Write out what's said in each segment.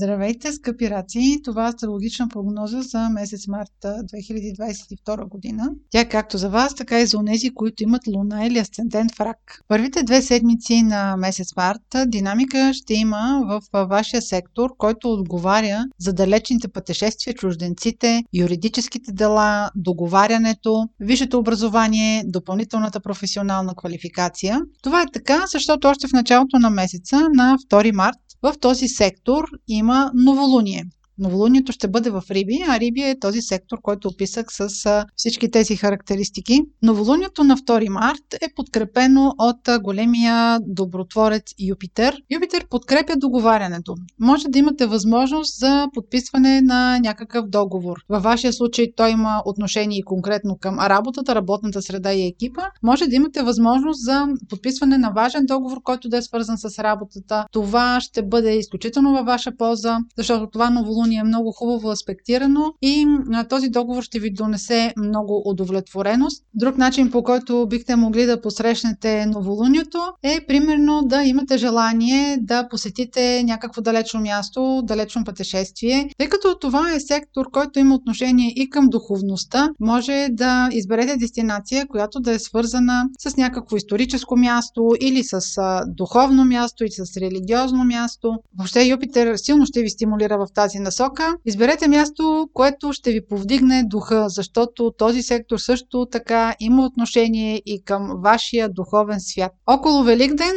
Здравейте, скъпи раци! Това е астрологична прогноза за месец март 2022 година. Тя е както за вас, така и за онези, които имат луна или асцендент в рак. Първите две седмици на месец март динамика ще има в вашия сектор, който отговаря за далечните пътешествия, чужденците, юридическите дела, договарянето, висшето образование, допълнителната професионална квалификация. Това е така, защото още в началото на месеца, на 2 март, в този сектор има новолуние. Новолунието ще бъде в Риби, а Риби е този сектор, който описах с всички тези характеристики. Новолунието на 2 март е подкрепено от големия добротворец Юпитер. Юпитер подкрепя договарянето. Може да имате възможност за подписване на някакъв договор. Във вашия случай той има отношение конкретно към работата, работната среда и екипа. Може да имате възможност за подписване на важен договор, който да е свързан с работата. Това ще бъде изключително във ваша полза, защото това новолуние ни е много хубаво аспектирано и този договор ще ви донесе много удовлетвореност. Друг начин, по който бихте могли да посрещнете новолунието е примерно да имате желание да посетите някакво далечно място, далечно пътешествие. Тъй като това е сектор, който има отношение и към духовността, може да изберете дестинация, която да е свързана с някакво историческо място или с духовно място или с религиозно място. Въобще Юпитер силно ще ви стимулира в тази насока посока. Изберете място, което ще ви повдигне духа, защото този сектор също така има отношение и към вашия духовен свят. Около Великден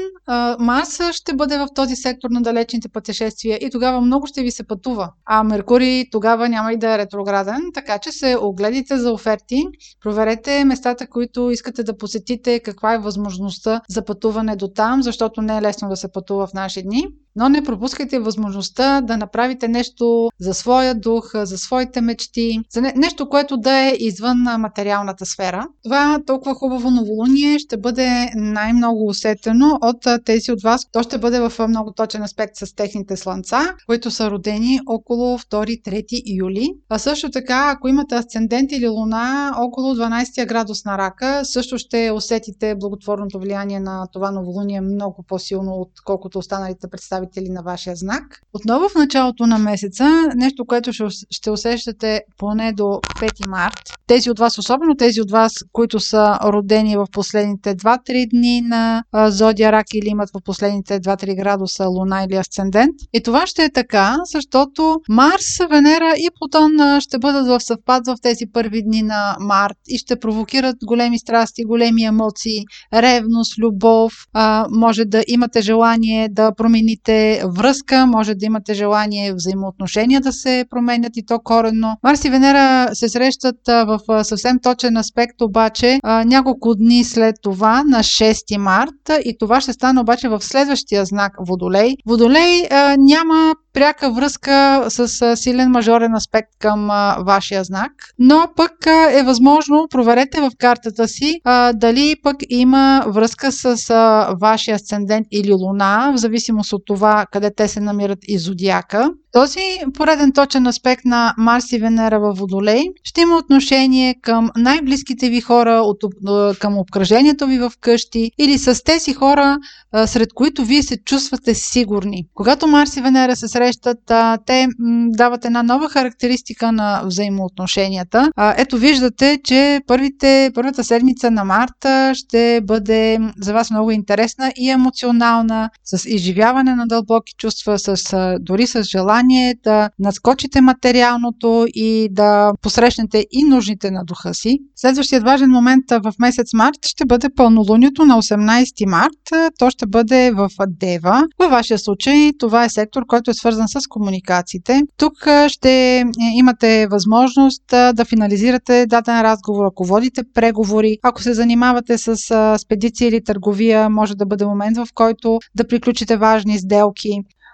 Марс ще бъде в този сектор на далечните пътешествия и тогава много ще ви се пътува. А Меркурий тогава няма и да е ретрограден, така че се огледайте за оферти, проверете местата, които искате да посетите, каква е възможността за пътуване до там, защото не е лесно да се пътува в наши дни но не пропускайте възможността да направите нещо за своя дух, за своите мечти, за нещо, което да е извън материалната сфера. Това толкова хубаво новолуние ще бъде най-много усетено от тези от вас. То ще бъде в много точен аспект с техните слънца, които са родени около 2-3 юли. А също така, ако имате асцендент или луна около 12 градус на рака, също ще усетите благотворното влияние на това новолуние много по-силно, отколкото останалите представители представители на вашия знак. Отново в началото на месеца, нещо, което ще усещате поне до 5 март. Тези от вас, особено тези от вас, които са родени в последните 2-3 дни на Зодия Рак или имат в последните 2-3 градуса Луна или Асцендент. И това ще е така, защото Марс, Венера и Плутон ще бъдат в съвпад в тези първи дни на март и ще провокират големи страсти, големи емоции, ревност, любов. може да имате желание да промените имате връзка, може да имате желание взаимоотношения да се променят и то коренно. Марс и Венера се срещат в съвсем точен аспект, обаче няколко дни след това, на 6 март, и това ще стане обаче в следващия знак Водолей. Водолей няма пряка връзка с силен мажорен аспект към вашия знак, но пък е възможно, проверете в картата си дали пък има връзка с вашия асцендент или луна, в зависимост от това къде те се намират и зодиака. Този пореден точен аспект на Марс и Венера във Водолей ще има отношение към най-близките ви хора, от, към обкръжението ви в къщи или с тези хора, сред които вие се чувствате сигурни. Когато Марс и Венера се срещат, те дават една нова характеристика на взаимоотношенията. Ето виждате, че първите, първата седмица на марта ще бъде за вас много интересна и емоционална, с изживяване на дълбоки чувства, с, дори с желание желание да надскочите материалното и да посрещнете и нужните на духа си. Следващият важен момент в месец март ще бъде пълнолунието на 18 март. То ще бъде в Дева. Във вашия случай това е сектор, който е свързан с комуникациите. Тук ще е, имате възможност да финализирате даден разговор, ако водите преговори, ако се занимавате с спедиция или търговия, може да бъде момент, в който да приключите важни сделки.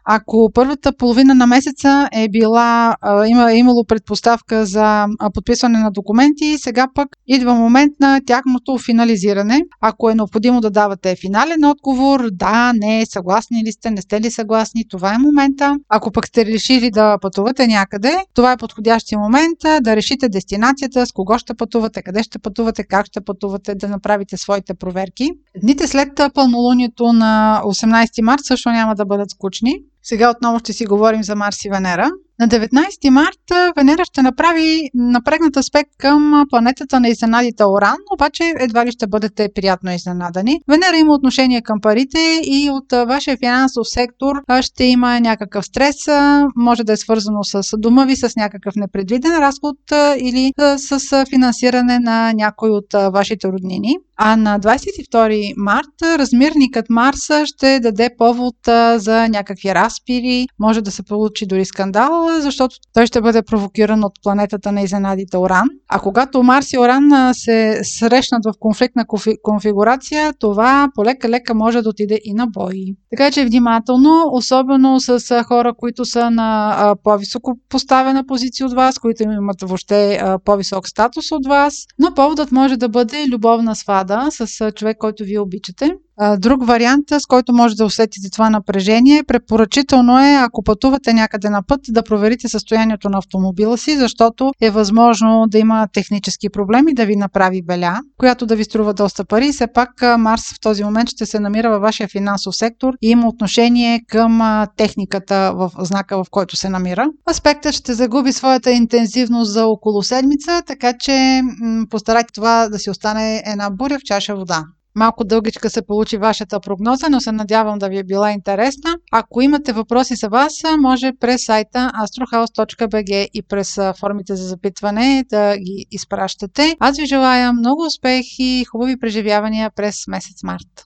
Ако първата половина на месеца е била, има, имало предпоставка за подписване на документи, сега пък идва момент на тяхното финализиране. Ако е необходимо да давате финален отговор, да, не, съгласни ли сте, не сте ли съгласни, това е момента. Ако пък сте решили да пътувате някъде, това е подходящия момент да решите дестинацията, с кого ще пътувате, къде ще пътувате, как ще пътувате, да направите своите проверки. Дните след пълнолунието на 18 март също няма да бъдат скучни. Сега отново ще си говорим за Марс и Венера. На 19 марта Венера ще направи напрегнат аспект към планетата на изненадите Оран, обаче едва ли ще бъдете приятно изненадани. Венера има отношение към парите и от вашия финансов сектор ще има някакъв стрес, може да е свързано с дома ви, с някакъв непредвиден разход или с финансиране на някой от вашите роднини. А на 22 март размирникът Марса ще даде повод за някакви разпири, може да се получи дори скандал, защото той ще бъде провокиран от планетата на изненадите Оран. А когато Марс и Оран се срещнат в конфликтна конфигурация, това полека-лека може да отиде и на бой. Така че внимателно, особено с хора, които са на по-високо поставена позиция от вас, които имат въобще по-висок статус от вас, но поводът може да бъде любовна свада с човек, който вие обичате. Друг вариант, с който може да усетите това напрежение, препоръчително е, ако пътувате някъде на път, да проверите състоянието на автомобила си, защото е възможно да има технически проблеми, да ви направи беля, която да ви струва доста пари. Все пак Марс в този момент ще се намира във вашия финансов сектор и има отношение към техниката в знака, в който се намира. Аспектът ще загуби своята интензивност за около седмица, така че постарайте това да си остане една буря в чаша вода. Малко дългичка се получи вашата прогноза, но се надявам да ви е била интересна. Ако имате въпроси за вас, може през сайта astrohouse.bg и през формите за запитване да ги изпращате. Аз ви желая много успех и хубави преживявания през месец март.